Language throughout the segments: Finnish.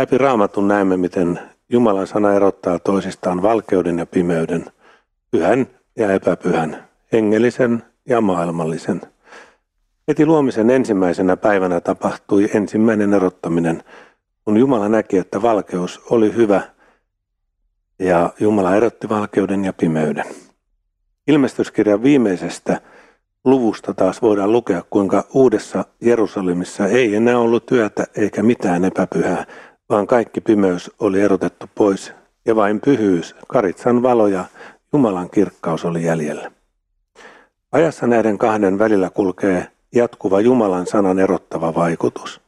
Läpi raamatun näemme, miten Jumalan sana erottaa toisistaan valkeuden ja pimeyden, pyhän ja epäpyhän, hengellisen ja maailmallisen. Heti luomisen ensimmäisenä päivänä tapahtui ensimmäinen erottaminen, kun Jumala näki, että valkeus oli hyvä ja Jumala erotti valkeuden ja pimeyden. Ilmestyskirjan viimeisestä luvusta taas voidaan lukea, kuinka uudessa Jerusalemissa ei enää ollut työtä eikä mitään epäpyhää, vaan kaikki pimeys oli erotettu pois ja vain pyhyys, karitsan valo ja Jumalan kirkkaus oli jäljellä. Ajassa näiden kahden välillä kulkee jatkuva Jumalan sanan erottava vaikutus.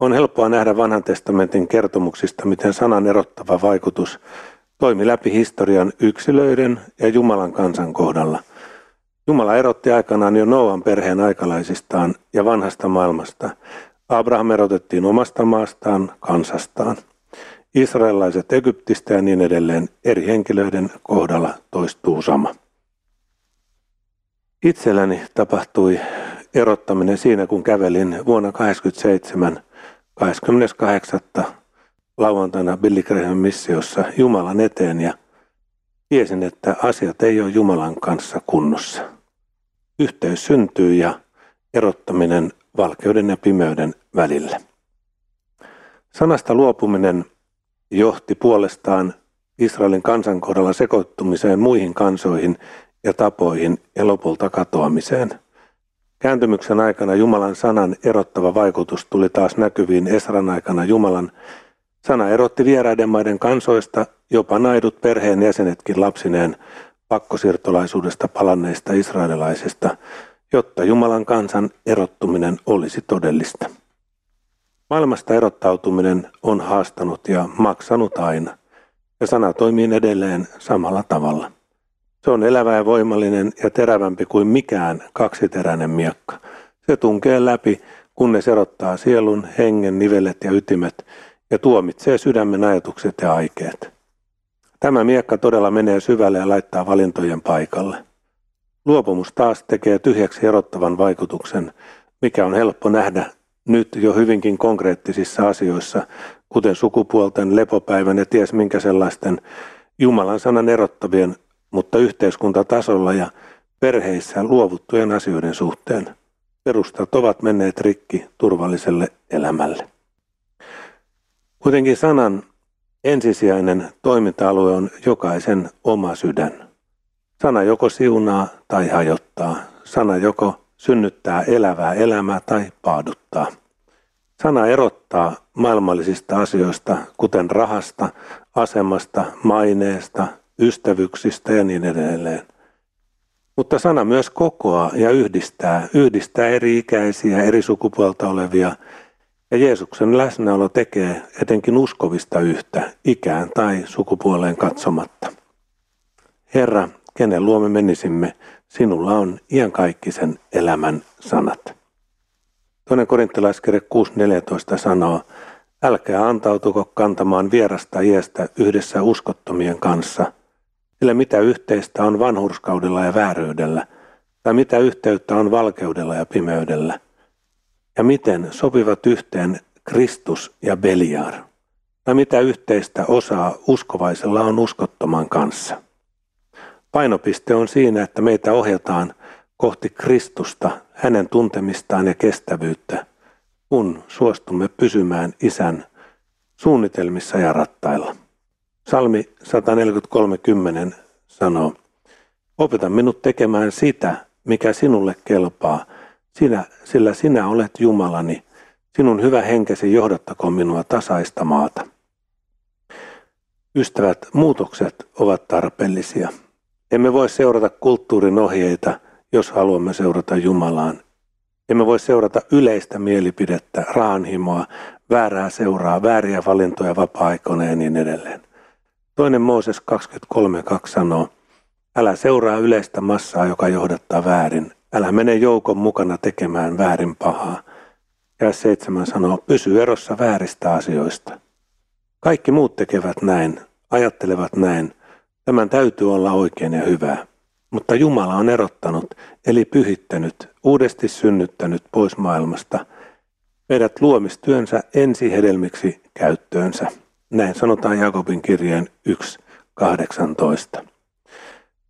On helppoa nähdä vanhan testamentin kertomuksista, miten sanan erottava vaikutus toimi läpi historian yksilöiden ja Jumalan kansan kohdalla. Jumala erotti aikanaan jo Noan perheen aikalaisistaan ja vanhasta maailmasta. Abraham erotettiin omasta maastaan, kansastaan. Israelaiset Egyptistä ja niin edelleen eri henkilöiden kohdalla toistuu sama. Itselläni tapahtui erottaminen siinä, kun kävelin vuonna 1987 28. lauantaina Billy Graham missiossa Jumalan eteen ja tiesin, että asiat ei ole Jumalan kanssa kunnossa. Yhteys syntyy ja erottaminen valkeuden ja pimeyden välille. Sanasta luopuminen johti puolestaan Israelin kansan kohdalla sekoittumiseen muihin kansoihin ja tapoihin ja lopulta katoamiseen – Kääntymyksen aikana Jumalan sanan erottava vaikutus tuli taas näkyviin Esran aikana Jumalan. Sana erotti vieraiden maiden kansoista, jopa naidut perheen jäsenetkin lapsineen pakkosiirtolaisuudesta palanneista israelilaisista, jotta Jumalan kansan erottuminen olisi todellista. Maailmasta erottautuminen on haastanut ja maksanut aina, ja sana toimii edelleen samalla tavalla. Se on elävä ja voimallinen ja terävämpi kuin mikään kaksiteräinen miekka. Se tunkee läpi, kunnes erottaa sielun, hengen, nivelet ja ytimet ja tuomitsee sydämen ajatukset ja aikeet. Tämä miekka todella menee syvälle ja laittaa valintojen paikalle. Luopumus taas tekee tyhjäksi erottavan vaikutuksen, mikä on helppo nähdä nyt jo hyvinkin konkreettisissa asioissa, kuten sukupuolten, lepopäivän ja ties minkä sellaisten Jumalan sanan erottavien mutta yhteiskuntatasolla ja perheissä luovuttujen asioiden suhteen. Perustat ovat menneet rikki turvalliselle elämälle. Kuitenkin sanan ensisijainen toiminta-alue on jokaisen oma sydän. Sana joko siunaa tai hajottaa. Sana joko synnyttää elävää elämää tai paaduttaa. Sana erottaa maailmallisista asioista, kuten rahasta, asemasta, maineesta, ystävyksistä ja niin edelleen. Mutta sana myös kokoaa ja yhdistää, yhdistää eri ikäisiä, eri sukupuolta olevia. Ja Jeesuksen läsnäolo tekee etenkin uskovista yhtä, ikään tai sukupuoleen katsomatta. Herra, kenen luomme menisimme, sinulla on iankaikkisen elämän sanat. Toinen korinttilaiskirja 6.14 sanoo, älkää antautuko kantamaan vierasta iestä yhdessä uskottomien kanssa – sillä mitä yhteistä on vanhurskaudella ja vääryydellä, tai mitä yhteyttä on valkeudella ja pimeydellä, ja miten sopivat yhteen Kristus ja Beliar, tai mitä yhteistä osaa uskovaisella on uskottoman kanssa. Painopiste on siinä, että meitä ohjataan kohti Kristusta, hänen tuntemistaan ja kestävyyttä, kun suostumme pysymään isän suunnitelmissa ja rattailla. Salmi 143.10 sanoo, opeta minut tekemään sitä, mikä sinulle kelpaa, sinä, sillä sinä olet Jumalani, sinun hyvä henkesi johdattakoon minua tasaista maata. Ystävät, muutokset ovat tarpeellisia. Emme voi seurata kulttuurin ohjeita, jos haluamme seurata Jumalaan. Emme voi seurata yleistä mielipidettä, rahanhimoa, väärää seuraa, vääriä valintoja vapaa-aikoina ja niin edelleen. Toinen Mooses 23.2 sanoo, älä seuraa yleistä massaa, joka johdattaa väärin. Älä mene joukon mukana tekemään väärin pahaa. Ja seitsemän sanoo, pysy erossa vääristä asioista. Kaikki muut tekevät näin, ajattelevat näin. Tämän täytyy olla oikein ja hyvää. Mutta Jumala on erottanut, eli pyhittänyt, uudesti synnyttänyt pois maailmasta. meidät luomistyönsä ensihedelmiksi käyttöönsä. Näin sanotaan Jakobin kirjeen 1.18.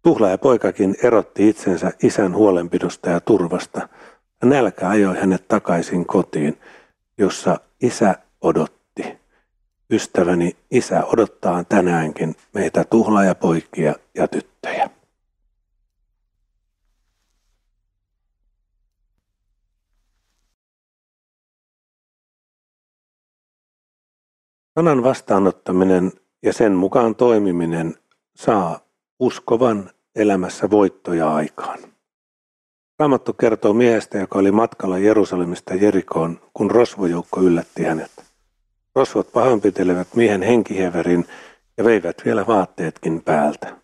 Tuhla ja poikakin erotti itsensä isän huolenpidosta ja turvasta. Nälkä ajoi hänet takaisin kotiin, jossa isä odotti. Ystäväni, isä odottaa tänäänkin meitä tuhla ja poikia ja tyttöjä. Sanan vastaanottaminen ja sen mukaan toimiminen saa uskovan elämässä voittoja aikaan. Raamattu kertoo miehestä, joka oli matkalla Jerusalemista Jerikoon, kun rosvojoukko yllätti hänet. Rosvot pahoinpitelevät miehen henkiheverin ja veivät vielä vaatteetkin päältä.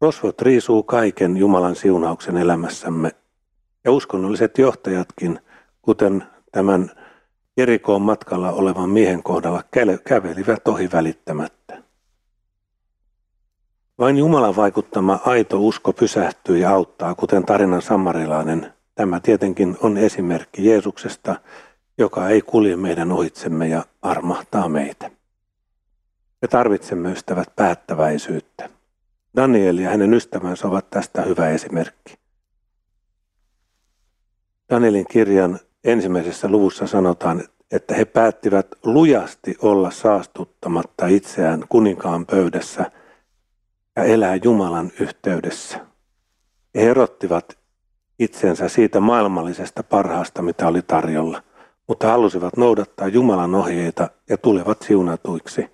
Rosvot riisuu kaiken Jumalan siunauksen elämässämme, ja uskonnolliset johtajatkin, kuten tämän Jerikoon matkalla olevan miehen kohdalla kävelivät ohi välittämättä. Vain Jumalan vaikuttama aito usko pysähtyy ja auttaa, kuten tarinan samarilainen. Tämä tietenkin on esimerkki Jeesuksesta, joka ei kulje meidän ohitsemme ja armahtaa meitä. Me tarvitsemme ystävät päättäväisyyttä. Daniel ja hänen ystävänsä ovat tästä hyvä esimerkki. Danielin kirjan ensimmäisessä luvussa sanotaan, että he päättivät lujasti olla saastuttamatta itseään kuninkaan pöydässä ja elää Jumalan yhteydessä. He erottivat itsensä siitä maailmallisesta parhaasta, mitä oli tarjolla, mutta halusivat noudattaa Jumalan ohjeita ja tulivat siunatuiksi.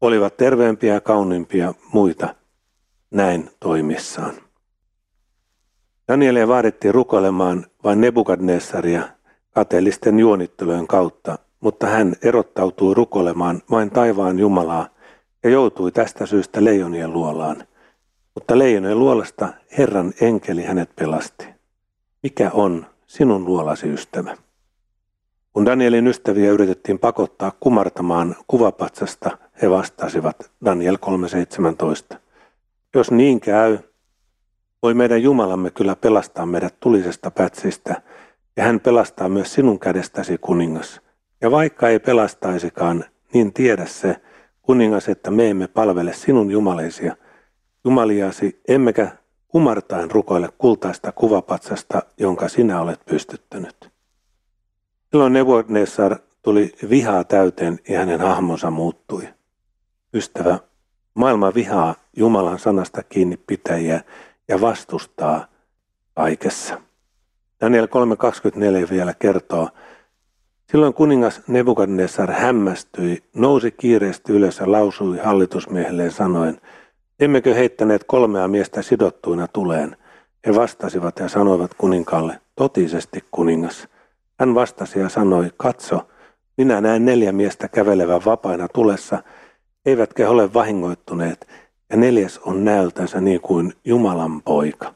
Olivat terveempiä ja kauniimpia muita näin toimissaan. Danielia vaadittiin rukoilemaan vain Nebukadnessaria kateellisten juonittelujen kautta, mutta hän erottautui rukoilemaan vain taivaan Jumalaa ja joutui tästä syystä leijonien luolaan. Mutta leijonien luolasta Herran enkeli hänet pelasti. Mikä on sinun luolasi ystävä? Kun Danielin ystäviä yritettiin pakottaa kumartamaan kuvapatsasta, he vastasivat Daniel 3.17. Jos niin käy, voi meidän Jumalamme kyllä pelastaa meidät tulisesta pätsistä, ja hän pelastaa myös sinun kädestäsi kuningas. Ja vaikka ei pelastaisikaan, niin tiedä se, kuningas, että me emme palvele sinun jumaleisia, jumaliasi, emmekä kumartain rukoile kultaista kuvapatsasta, jonka sinä olet pystyttänyt. Silloin Nebuchadnezzar tuli vihaa täyteen ja hänen hahmonsa muuttui. Ystävä, maailma vihaa Jumalan sanasta kiinni pitäjiä ja vastustaa kaikessa. Daniel 3.24 vielä kertoo, Silloin kuningas Nebukadnessar hämmästyi, nousi kiireesti ylös ja lausui hallitusmiehelleen sanoen, emmekö heittäneet kolmea miestä sidottuina tuleen? He vastasivat ja sanoivat kuninkaalle, totisesti kuningas. Hän vastasi ja sanoi, katso, minä näen neljä miestä kävelevän vapaina tulessa, eivätkä ole vahingoittuneet, ja neljäs on näöltänsä niin kuin Jumalan poika.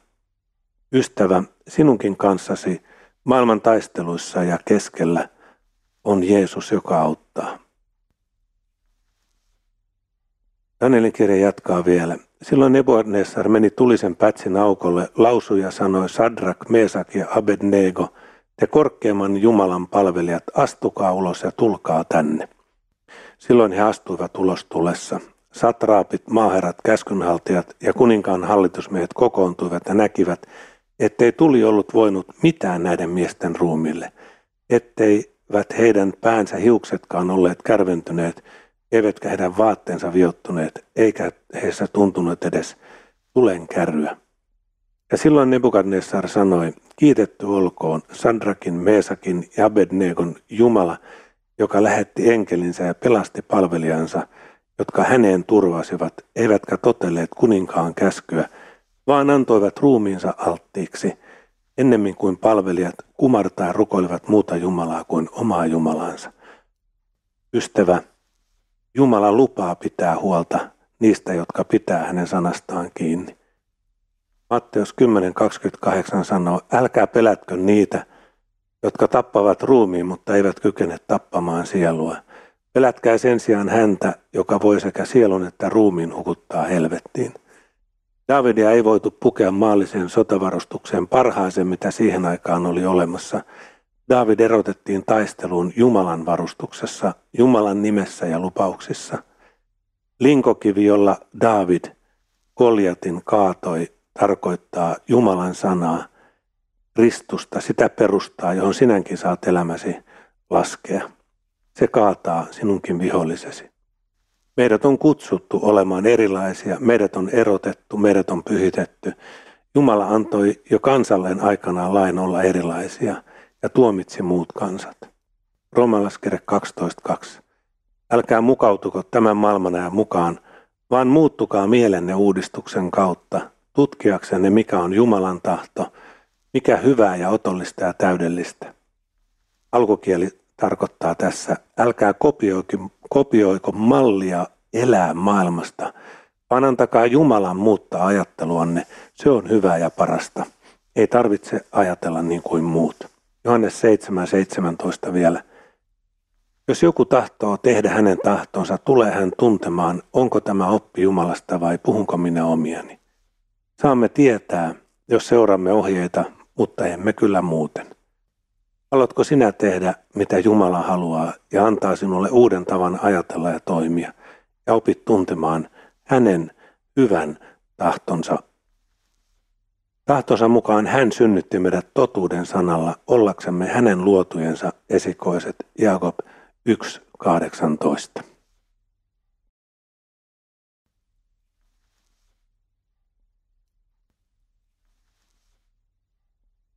Ystävä, sinunkin kanssasi maailman taisteluissa ja keskellä on Jeesus, joka auttaa. Danielin kirja jatkaa vielä. Silloin Nebuchadnezzar meni tulisen pätsin aukolle, lausui ja sanoi Sadrak, Mesak ja Abednego, te korkeimman Jumalan palvelijat, astukaa ulos ja tulkaa tänne. Silloin he astuivat ulos tulessa. Satraapit, maaherrat, käskynhaltijat ja kuninkaan hallitusmiehet kokoontuivat ja näkivät, ettei tuli ollut voinut mitään näiden miesten ruumille, etteivät heidän päänsä hiuksetkaan olleet kärventyneet, eivätkä heidän vaatteensa viottuneet, eikä heissä tuntunut edes tulen kärryä. Ja silloin Nebukadnessar sanoi, kiitetty olkoon Sandrakin, Meesakin ja Abednegon Jumala, joka lähetti enkelinsä ja pelasti palvelijansa, jotka häneen turvasivat, eivätkä totelleet kuninkaan käskyä, vaan antoivat ruumiinsa alttiiksi, ennemmin kuin palvelijat kumartaa rukoilivat muuta Jumalaa kuin omaa Jumalansa. Ystävä, Jumala lupaa pitää huolta niistä, jotka pitää hänen sanastaan kiinni. Matteus 10.28 sanoo, älkää pelätkö niitä, jotka tappavat ruumiin, mutta eivät kykene tappamaan sielua. Pelätkää sen sijaan häntä, joka voi sekä sielun että ruumiin hukuttaa helvettiin. Davidia ei voitu pukea maalliseen sotavarustukseen parhaaseen, mitä siihen aikaan oli olemassa. Daavid erotettiin taisteluun Jumalan varustuksessa, Jumalan nimessä ja lupauksissa. Linkokivi, jolla Daavid Koljatin kaatoi, tarkoittaa Jumalan sanaa, Kristusta, sitä perustaa, johon sinäkin saat elämäsi laskea. Se kaataa sinunkin vihollisesi. Meidät on kutsuttu olemaan erilaisia, meidät on erotettu, meidät on pyhitetty. Jumala antoi jo kansalleen aikanaan lain olla erilaisia ja tuomitsi muut kansat. Romalaskirja 12.2. Älkää mukautuko tämän maailmanajan mukaan, vaan muuttukaa mielenne uudistuksen kautta, tutkiaksenne mikä on Jumalan tahto, mikä hyvää ja otollista ja täydellistä. Alkukieli tarkoittaa tässä, älkää kopioiko, kopioiko mallia elää maailmasta, vaan antakaa Jumalan muuttaa ajatteluanne, se on hyvää ja parasta. Ei tarvitse ajatella niin kuin muut. Johannes 7.17 vielä. Jos joku tahtoo tehdä hänen tahtonsa, tulee hän tuntemaan, onko tämä oppi Jumalasta vai puhunko minä omiani. Saamme tietää, jos seuraamme ohjeita, mutta emme kyllä muuten. Haluatko sinä tehdä, mitä Jumala haluaa ja antaa sinulle uuden tavan ajatella ja toimia ja opit tuntemaan hänen hyvän tahtonsa. Tahtonsa mukaan hän synnytti meidät totuuden sanalla ollaksemme hänen luotujensa esikoiset. Jaakob 1.18.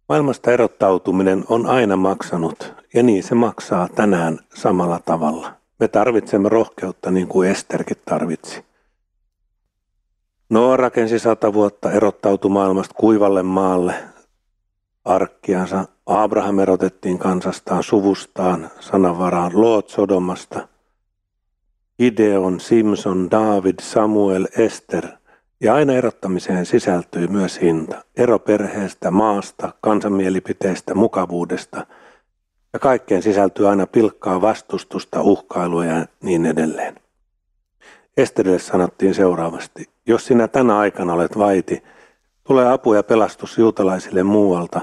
Maailmasta erottautuminen on aina maksanut ja niin se maksaa tänään samalla tavalla. Me tarvitsemme rohkeutta niin kuin Esterkin tarvitsi. Noa rakensi sata vuotta erottautui maailmasta kuivalle maalle arkkiansa. Abraham erotettiin kansastaan, suvustaan, sananvaraan, Loot Sodomasta. Gideon, Simson, David, Samuel, Ester – ja aina erottamiseen sisältyy myös hinta. Ero perheestä, maasta, kansanmielipiteestä, mukavuudesta. Ja kaikkeen sisältyy aina pilkkaa vastustusta, uhkailua ja niin edelleen. Esterille sanottiin seuraavasti, jos sinä tänä aikana olet vaiti, tulee apu ja pelastus juutalaisille muualta,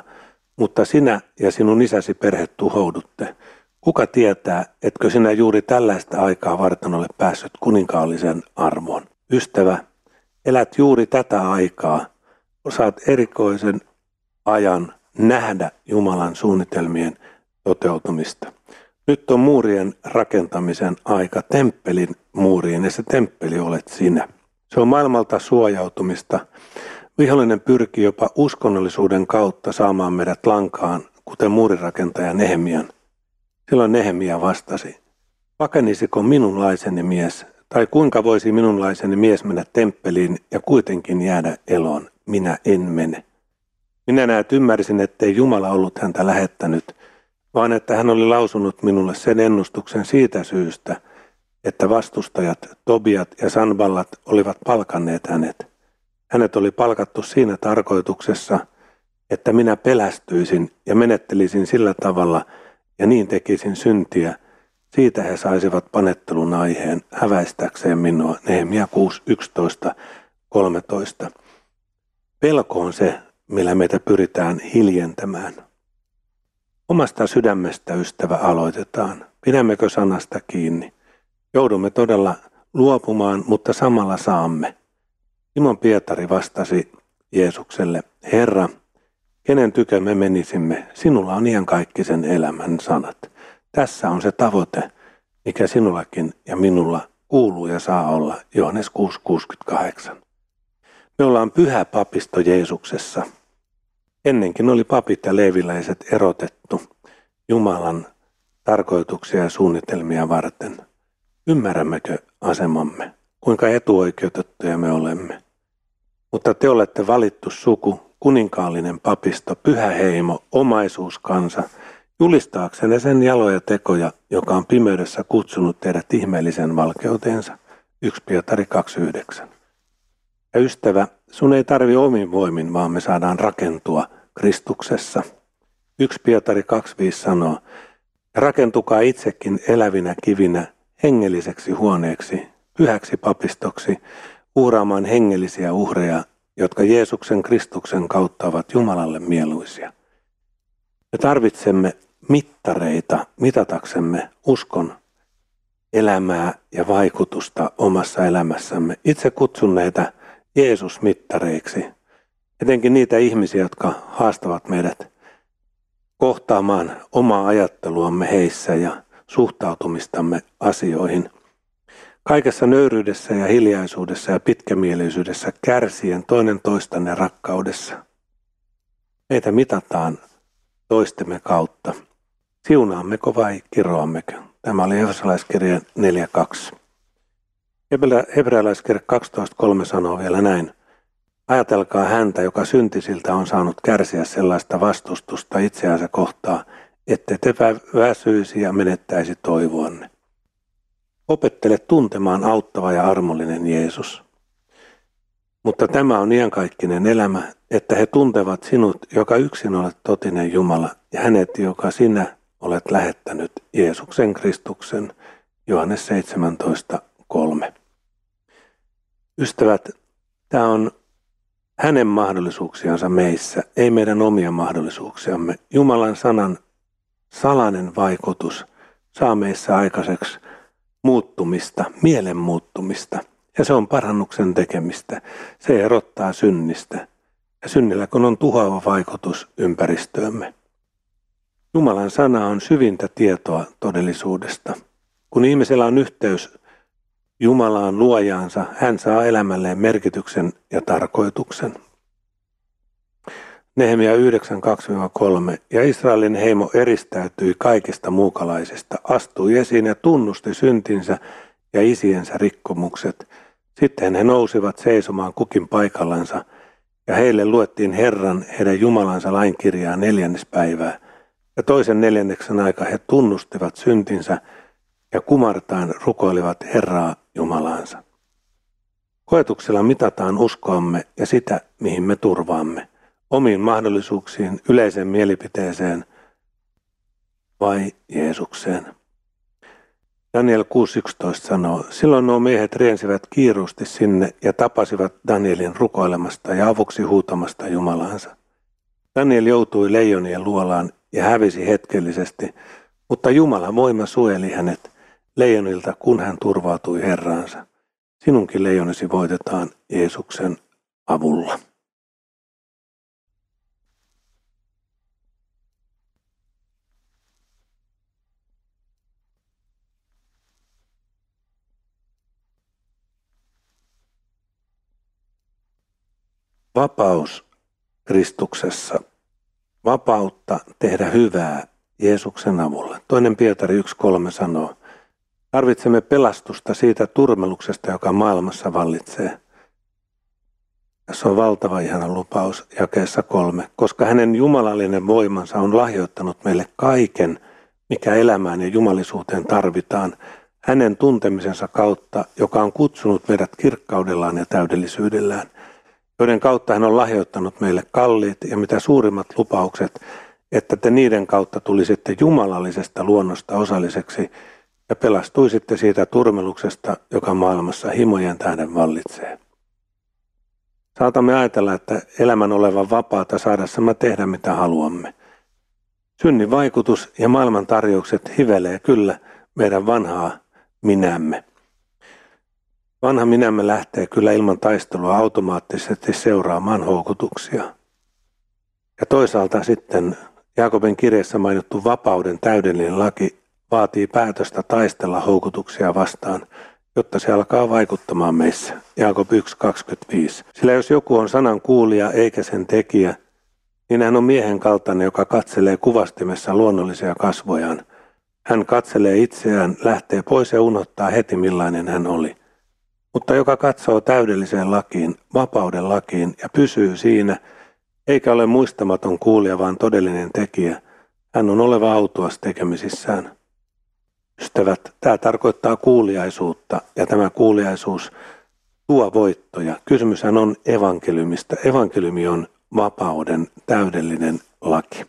mutta sinä ja sinun isäsi perhe tuhoudutte. Kuka tietää, etkö sinä juuri tällaista aikaa varten ole päässyt kuninkaallisen armoon? Ystävä, elät juuri tätä aikaa, osaat erikoisen ajan nähdä Jumalan suunnitelmien toteutumista. Nyt on muurien rakentamisen aika, temppelin muuriin, ja se temppeli olet sinä. Se on maailmalta suojautumista. Vihollinen pyrkii jopa uskonnollisuuden kautta saamaan meidät lankaan, kuten muurirakentaja Nehemian. Silloin Nehemia vastasi, pakenisiko minunlaiseni mies tai kuinka voisi minunlaiseni mies mennä temppeliin ja kuitenkin jäädä eloon? Minä en mene. Minä näet ymmärsin, ettei Jumala ollut häntä lähettänyt, vaan että hän oli lausunut minulle sen ennustuksen siitä syystä, että vastustajat Tobiat ja Sanballat olivat palkanneet hänet. Hänet oli palkattu siinä tarkoituksessa, että minä pelästyisin ja menettelisin sillä tavalla ja niin tekisin syntiä – siitä he saisivat panettelun aiheen häväistäkseen minua, Nehemia 6, 11, 13. Pelko on se, millä meitä pyritään hiljentämään. Omasta sydämestä ystävä aloitetaan. Pidämmekö sanasta kiinni? Joudumme todella luopumaan, mutta samalla saamme. Simon Pietari vastasi Jeesukselle, Herra, kenen tykö me menisimme? Sinulla on iankaikkisen elämän sanat. Tässä on se tavoite, mikä sinullakin ja minulla kuuluu ja saa olla, Johannes 6.68. Me ollaan pyhä papisto Jeesuksessa. Ennenkin oli papit ja leeviläiset erotettu Jumalan tarkoituksia ja suunnitelmia varten. Ymmärrämmekö asemamme, kuinka etuoikeutettuja me olemme? Mutta te olette valittu suku, kuninkaallinen papisto, pyhä heimo, omaisuuskansa – julistaaksenne sen jaloja tekoja, joka on pimeydessä kutsunut teidät ihmeellisen valkeuteensa. 1 Pietari 2.9. Ja ystävä, sun ei tarvi omin voimin, vaan me saadaan rakentua Kristuksessa. 1 Pietari 2.5 sanoo, rakentukaa itsekin elävinä kivinä hengelliseksi huoneeksi, pyhäksi papistoksi, uhraamaan hengellisiä uhreja, jotka Jeesuksen Kristuksen kautta ovat Jumalalle mieluisia. Me tarvitsemme mittareita mitataksemme uskon elämää ja vaikutusta omassa elämässämme. Itse kutsun näitä Jeesus-mittareiksi. Etenkin niitä ihmisiä, jotka haastavat meidät kohtaamaan omaa ajatteluamme heissä ja suhtautumistamme asioihin. Kaikessa nöyryydessä ja hiljaisuudessa ja pitkämielisyydessä kärsien toinen toistanne rakkaudessa. Meitä mitataan toistemme kautta. Siunaammeko vai kiroammeko? Tämä oli Efesolaiskirja 4.2. Hebrealaiskirja 12.3 sanoo vielä näin. Ajatelkaa häntä, joka syntisiltä on saanut kärsiä sellaista vastustusta itseänsä kohtaa, ette te väsyisi ja menettäisi toivoanne. Opettele tuntemaan auttava ja armollinen Jeesus. Mutta tämä on iankaikkinen elämä, että he tuntevat sinut, joka yksin olet totinen Jumala, ja hänet, joka sinä olet lähettänyt Jeesuksen Kristuksen. Johannes 17.3. Ystävät, tämä on hänen mahdollisuuksiansa meissä, ei meidän omia mahdollisuuksiamme. Jumalan sanan salainen vaikutus saa meissä aikaiseksi muuttumista, mielen muuttumista. Ja se on parannuksen tekemistä. Se erottaa synnistä. Ja synnillä kun on tuhoava vaikutus ympäristöömme. Jumalan sana on syvintä tietoa todellisuudesta. Kun ihmisellä on yhteys Jumalaan luojaansa, hän saa elämälleen merkityksen ja tarkoituksen. Nehemia 9.2-3 ja Israelin heimo eristäytyi kaikista muukalaisista, astui esiin ja tunnusti syntinsä ja isiensä rikkomukset. Sitten he nousivat seisomaan kukin paikallansa ja heille luettiin Herran heidän Jumalansa lainkirjaa neljännespäivää. Ja toisen neljänneksen aika he tunnustivat syntinsä ja kumartaan rukoilivat Herraa Jumalaansa. Koetuksella mitataan uskoamme ja sitä, mihin me turvaamme, omiin mahdollisuuksiin, yleiseen mielipiteeseen vai Jeesukseen. Daniel 6.11 sanoo, silloin nuo miehet riensivät kiiruusti sinne ja tapasivat Danielin rukoilemasta ja avuksi huutamasta Jumalaansa. Daniel joutui leijonien luolaan ja hävisi hetkellisesti, mutta Jumalan voima suojeli hänet leijonilta, kun hän turvautui Herraansa. Sinunkin leijonesi voitetaan Jeesuksen avulla. Vapaus Kristuksessa. Vapautta tehdä hyvää Jeesuksen avulla. Toinen Pietari 1.3 sanoo, Tarvitsemme pelastusta siitä turmeluksesta, joka maailmassa vallitsee. Tässä on valtava ihana lupaus jakeessa kolme, koska hänen jumalallinen voimansa on lahjoittanut meille kaiken, mikä elämään ja jumalisuuteen tarvitaan, hänen tuntemisensa kautta, joka on kutsunut meidät kirkkaudellaan ja täydellisyydellään, joiden kautta hän on lahjoittanut meille kalliit ja mitä suurimmat lupaukset, että te niiden kautta tulisitte jumalallisesta luonnosta osalliseksi – ja pelastuisitte siitä turmeluksesta, joka maailmassa himojen tähden vallitsee. Saatamme ajatella, että elämän olevan vapaata saadessamme tehdä mitä haluamme. Synnin vaikutus ja maailman tarjoukset hivelee kyllä meidän vanhaa minämme. Vanha minämme lähtee kyllä ilman taistelua automaattisesti seuraamaan houkutuksia. Ja toisaalta sitten Jaakobin kirjassa mainittu vapauden täydellinen laki vaatii päätöstä taistella houkutuksia vastaan, jotta se alkaa vaikuttamaan meissä. Jaakob 1.25. Sillä jos joku on sanan kuulija eikä sen tekijä, niin hän on miehen kaltainen, joka katselee kuvastimessa luonnollisia kasvojaan. Hän katselee itseään, lähtee pois ja unohtaa heti millainen hän oli. Mutta joka katsoo täydelliseen lakiin, vapauden lakiin ja pysyy siinä, eikä ole muistamaton kuulija, vaan todellinen tekijä, hän on oleva autuas tekemisissään. Ystävät, tämä tarkoittaa kuuliaisuutta ja tämä kuuliaisuus tuo voittoja. Kysymyshän on evankeliumista. Evankeliumi on vapauden täydellinen laki.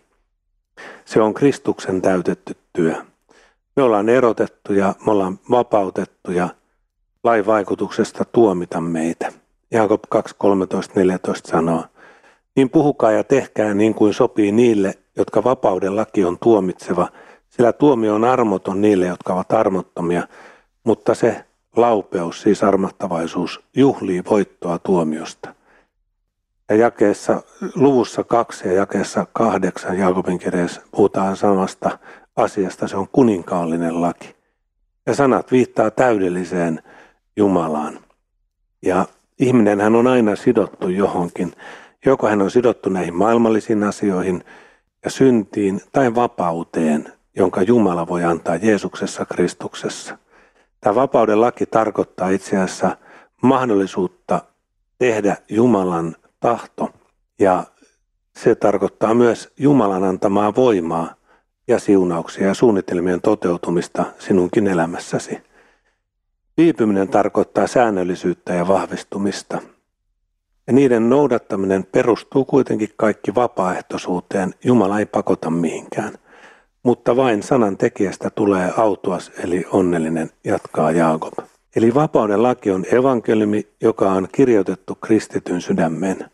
Se on Kristuksen täytetty työ. Me ollaan erotettuja, me ollaan vapautettuja lain vaikutuksesta tuomita meitä. Jaakob 2.13.14 sanoo, niin puhukaa ja tehkää niin kuin sopii niille, jotka vapauden laki on tuomitseva, sillä tuomio on armoton niille, jotka ovat armottomia, mutta se laupeus, siis armahtavaisuus, juhlii voittoa tuomiosta. Ja jakeessa, luvussa kaksi ja jakeessa kahdeksan Jaakobin kirjassa puhutaan samasta asiasta, se on kuninkaallinen laki. Ja sanat viittaa täydelliseen Jumalaan. Ja ihminenhän on aina sidottu johonkin. Joko hän on sidottu näihin maailmallisiin asioihin ja syntiin tai vapauteen, jonka Jumala voi antaa Jeesuksessa Kristuksessa. Tämä vapauden laki tarkoittaa itse asiassa mahdollisuutta tehdä Jumalan tahto ja se tarkoittaa myös Jumalan antamaa voimaa ja siunauksia ja suunnitelmien toteutumista sinunkin elämässäsi. Viipyminen tarkoittaa säännöllisyyttä ja vahvistumista. Ja niiden noudattaminen perustuu kuitenkin kaikki vapaaehtoisuuteen. Jumala ei pakota mihinkään. Mutta vain sanan tekijästä tulee autuas eli onnellinen, jatkaa Jaakob. Eli vapauden laki on evankeliumi, joka on kirjoitettu kristityn sydämeen.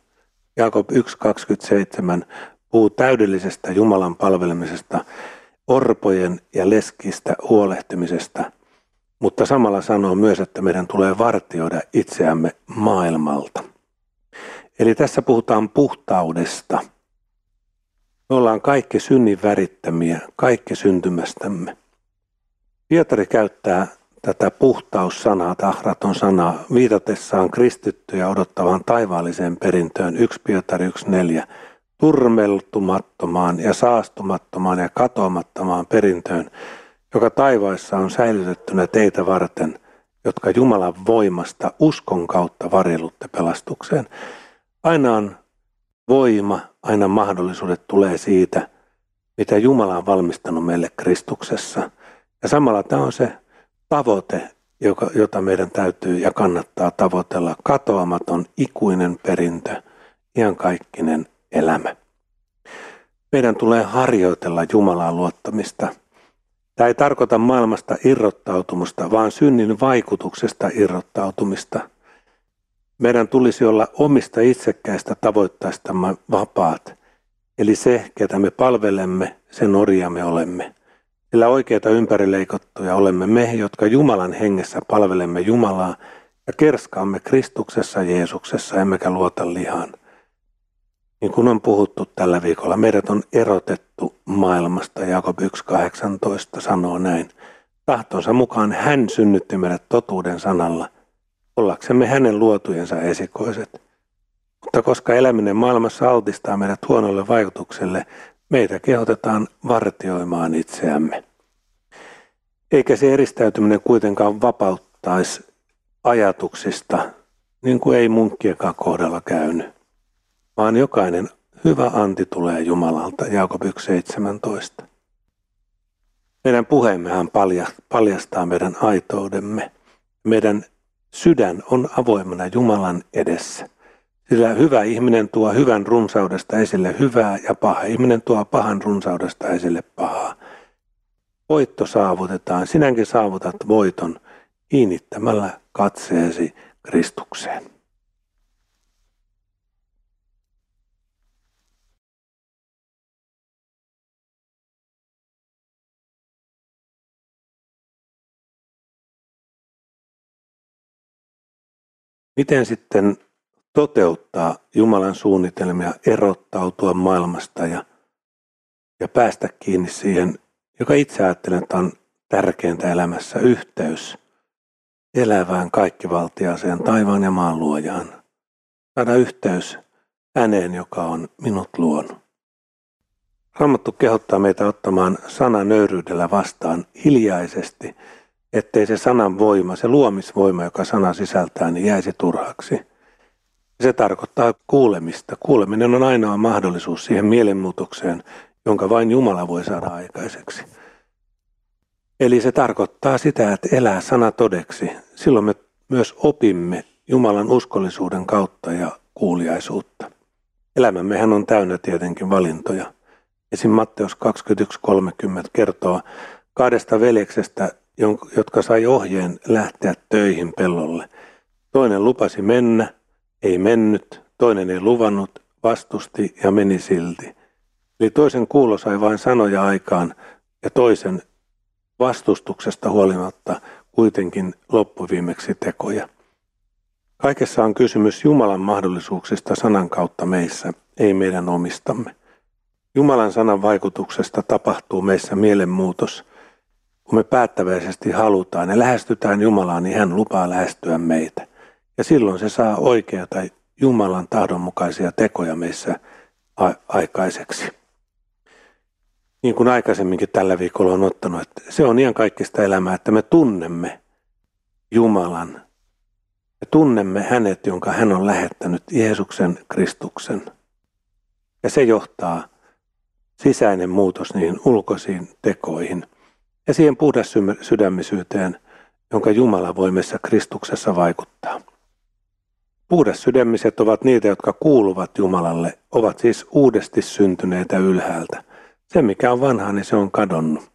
Jaakob 1.27 puhuu täydellisestä Jumalan palvelemisesta, orpojen ja leskistä huolehtimisesta, mutta samalla sanoo myös, että meidän tulee vartioida itseämme maailmalta. Eli tässä puhutaan puhtaudesta. Me ollaan kaikki synnin värittämiä, kaikki syntymästämme. Pietari käyttää tätä puhtaussanaa, tahraton sanaa, viitatessaan kristittyjä odottavaan taivaalliseen perintöön 1 Pietari 1.4 turmeltumattomaan ja saastumattomaan ja katoamattomaan perintöön, joka taivaissa on säilytettynä teitä varten, jotka Jumalan voimasta uskon kautta varjelutte pelastukseen. Aina on voima, aina mahdollisuudet tulee siitä, mitä Jumala on valmistanut meille Kristuksessa. Ja samalla tämä on se tavoite, joka, jota meidän täytyy ja kannattaa tavoitella. Katoamaton, ikuinen perintö, iankaikkinen elämä. Meidän tulee harjoitella Jumalaan luottamista. Tämä ei tarkoita maailmasta irrottautumista, vaan synnin vaikutuksesta irrottautumista. Meidän tulisi olla omista itsekkäistä tavoittaistamme vapaat, eli se, ketä me palvelemme, sen orja me olemme. Sillä oikeita ympärileikottuja olemme me, jotka Jumalan hengessä palvelemme Jumalaa ja kerskaamme Kristuksessa Jeesuksessa, emmekä luota lihaan. Niin kuin on puhuttu tällä viikolla, meidät on erotettu maailmasta. Jakob 1.18 sanoo näin. Tahtonsa mukaan hän synnytti meidät totuuden sanalla, ollaksemme hänen luotujensa esikoiset. Mutta koska eläminen maailmassa altistaa meidät huonolle vaikutukselle, meitä kehotetaan vartioimaan itseämme. Eikä se eristäytyminen kuitenkaan vapauttaisi ajatuksista, niin kuin ei munkkienkaan kohdalla käynyt vaan jokainen hyvä anti tulee Jumalalta, Jaakob 1.17. Meidän puheemmehan paljastaa meidän aitoudemme. Meidän sydän on avoimena Jumalan edessä. Sillä hyvä ihminen tuo hyvän runsaudesta esille hyvää ja paha ihminen tuo pahan runsaudesta esille pahaa. Voitto saavutetaan, sinäkin saavutat voiton kiinnittämällä katseesi Kristukseen. Miten sitten toteuttaa Jumalan suunnitelmia, erottautua maailmasta ja, ja päästä kiinni siihen, joka itse ajattelen, että on tärkeintä elämässä, yhteys elävään kaikkivaltiaseen taivaan ja maan luojaan. Saada yhteys häneen, joka on minut luonut. Raamattu kehottaa meitä ottamaan sana nöyryydellä vastaan hiljaisesti – ettei se sanan voima, se luomisvoima, joka sana sisältää, niin jäisi turhaksi. Se tarkoittaa kuulemista. Kuuleminen on ainoa mahdollisuus siihen mielenmuutokseen, jonka vain Jumala voi saada aikaiseksi. Eli se tarkoittaa sitä, että elää sana todeksi. Silloin me myös opimme Jumalan uskollisuuden kautta ja kuuliaisuutta. Elämämmehän on täynnä tietenkin valintoja. Esim. Matteus 21.30 kertoo kahdesta veljeksestä, jotka sai ohjeen lähteä töihin pellolle. Toinen lupasi mennä, ei mennyt, toinen ei luvannut, vastusti ja meni silti. Eli toisen kuulo sai vain sanoja aikaan ja toisen vastustuksesta huolimatta kuitenkin loppuviimeksi tekoja. Kaikessa on kysymys Jumalan mahdollisuuksista sanan kautta meissä, ei meidän omistamme. Jumalan sanan vaikutuksesta tapahtuu meissä mielenmuutos. Kun me päättäväisesti halutaan ja lähestytään Jumalaa, niin hän lupaa lähestyä meitä. Ja silloin se saa oikeata Jumalan tahdonmukaisia tekoja meissä aikaiseksi. Niin kuin aikaisemminkin tällä viikolla on ottanut, että se on ihan kaikista elämää, että me tunnemme Jumalan. Me tunnemme hänet, jonka hän on lähettänyt, Jeesuksen Kristuksen. Ja se johtaa sisäinen muutos niihin ulkoisiin tekoihin ja siihen puhdas sydämisyyteen, jonka Jumala voi meissä Kristuksessa vaikuttaa. Puhdas sydämiset ovat niitä, jotka kuuluvat Jumalalle, ovat siis uudesti syntyneitä ylhäältä. Se, mikä on vanha, niin se on kadonnut.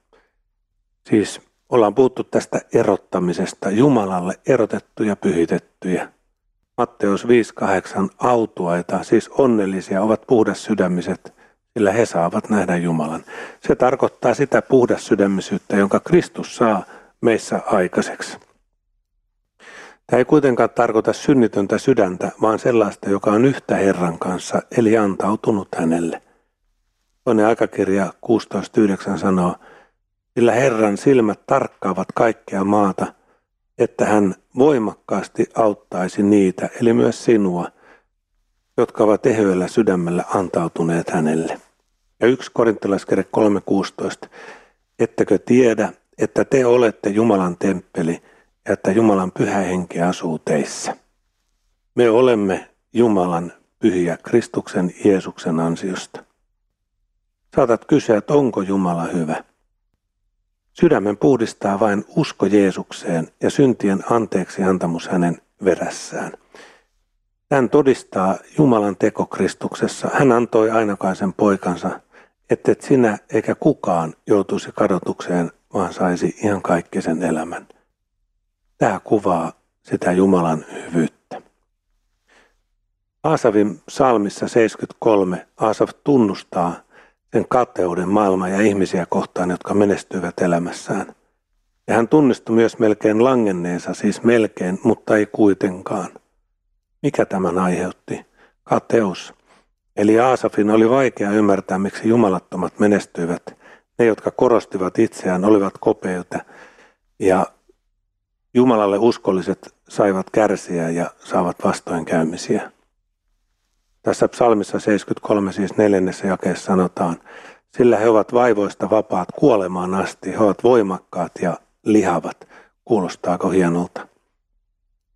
Siis ollaan puhuttu tästä erottamisesta, Jumalalle erotettuja, pyhitettyjä. Matteus 5.8 autuaita, siis onnellisia, ovat puhdas sydämiset, sillä he saavat nähdä Jumalan. Se tarkoittaa sitä puhdas sydämisyyttä, jonka Kristus saa meissä aikaiseksi. Tämä ei kuitenkaan tarkoita synnitöntä sydäntä, vaan sellaista, joka on yhtä Herran kanssa, eli antautunut hänelle. Toinen aikakirja 16.9 sanoo, sillä Herran silmät tarkkaavat kaikkea maata, että hän voimakkaasti auttaisi niitä, eli myös sinua, jotka ovat ehyellä sydämellä antautuneet hänelle. Ja yksi korintalaiskirja 3.16. Ettäkö tiedä, että te olette Jumalan temppeli ja että Jumalan pyhä henki asuu teissä. Me olemme Jumalan pyhiä Kristuksen Jeesuksen ansiosta. Saatat kysyä, että onko Jumala hyvä. Sydämen puhdistaa vain usko Jeesukseen ja syntien anteeksi antamus hänen verässään. Hän todistaa Jumalan teko Kristuksessa. Hän antoi ainokaisen poikansa, että et sinä eikä kukaan joutuisi kadotukseen, vaan saisi ihan kaikkisen elämän. Tämä kuvaa sitä Jumalan hyvyyttä. Aasavin salmissa 73 Aasaf tunnustaa sen kateuden maailmaa ja ihmisiä kohtaan, jotka menestyvät elämässään. Ja hän tunnistui myös melkein langenneensa, siis melkein, mutta ei kuitenkaan. Mikä tämän aiheutti? Kateus. Eli Aasafin oli vaikea ymmärtää, miksi jumalattomat menestyivät. Ne, jotka korostivat itseään, olivat kopeita ja Jumalalle uskolliset saivat kärsiä ja saavat vastoinkäymisiä. Tässä psalmissa 73 siis neljännessä jakeessa sanotaan, sillä he ovat vaivoista vapaat kuolemaan asti, he ovat voimakkaat ja lihavat. Kuulostaako hienolta?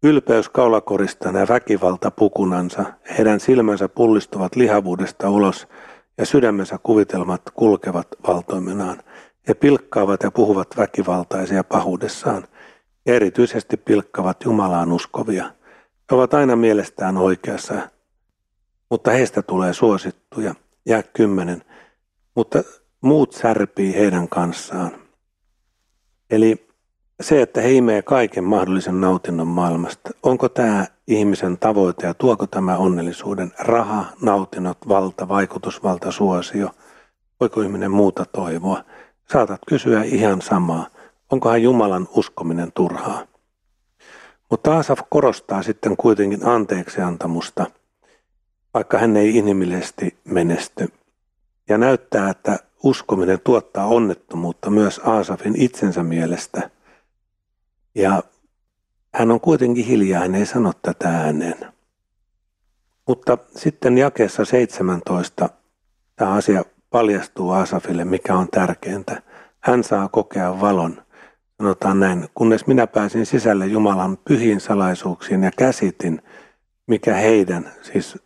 Ylpeys kaulakoristaan ja väkivalta pukunansa, heidän silmänsä pullistuvat lihavuudesta ulos ja sydämensä kuvitelmat kulkevat valtoimenaan. He pilkkaavat ja puhuvat väkivaltaisia pahuudessaan ja erityisesti pilkkavat Jumalaan uskovia. He ovat aina mielestään oikeassa, mutta heistä tulee suosittuja. Ja kymmenen. Mutta muut särpii heidän kanssaan. Eli se, että he imee kaiken mahdollisen nautinnon maailmasta, onko tämä ihmisen tavoite ja tuoko tämä onnellisuuden raha, nautinnot, valta, vaikutusvalta, suosio? Voiko ihminen muuta toivoa? Saatat kysyä ihan samaa onkohan Jumalan uskominen turhaa. Mutta Asaf korostaa sitten kuitenkin anteeksiantamusta, vaikka hän ei inhimillisesti menesty. Ja näyttää, että uskominen tuottaa onnettomuutta myös Aasafin itsensä mielestä. Ja hän on kuitenkin hiljaa, hän ei sano tätä ääneen. Mutta sitten jakeessa 17 tämä asia paljastuu Asafille, mikä on tärkeintä. Hän saa kokea valon sanotaan näin, kunnes minä pääsin sisälle Jumalan pyhiin salaisuuksiin ja käsitin, mikä heidän, siis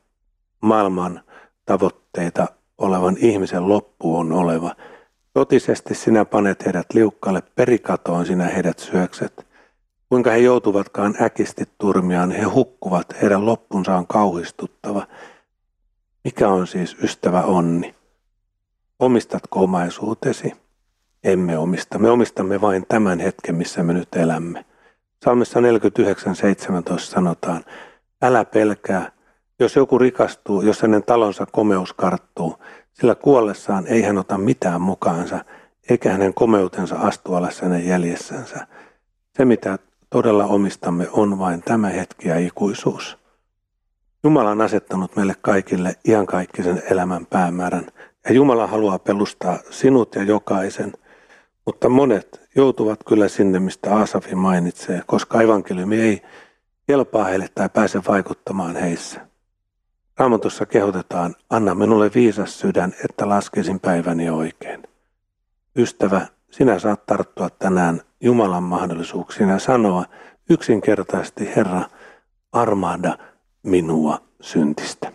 maailman tavoitteita olevan ihmisen loppu on oleva. Totisesti sinä panet heidät liukkalle perikatoon, sinä heidät syökset. Kuinka he joutuvatkaan äkisti turmiaan, he hukkuvat, heidän loppunsa on kauhistuttava. Mikä on siis ystävä onni? Omistatko omaisuutesi? emme omista. Me omistamme vain tämän hetken, missä me nyt elämme. Salmissa 49.17 sanotaan, älä pelkää, jos joku rikastuu, jos hänen talonsa komeus karttuu, sillä kuollessaan ei hän ota mitään mukaansa, eikä hänen komeutensa astu alas hänen jäljessänsä. Se, mitä todella omistamme, on vain tämä hetki ja ikuisuus. Jumala on asettanut meille kaikille iankaikkisen elämän päämäärän, ja Jumala haluaa pelustaa sinut ja jokaisen, mutta monet joutuvat kyllä sinne, mistä Asafi mainitsee, koska evankeliumi ei kelpaa heille tai pääse vaikuttamaan heissä. Raamatussa kehotetaan, anna minulle viisas sydän, että laskesin päiväni oikein. Ystävä, sinä saat tarttua tänään Jumalan mahdollisuuksiin ja sanoa yksinkertaisesti, Herra, armahda minua syntistä.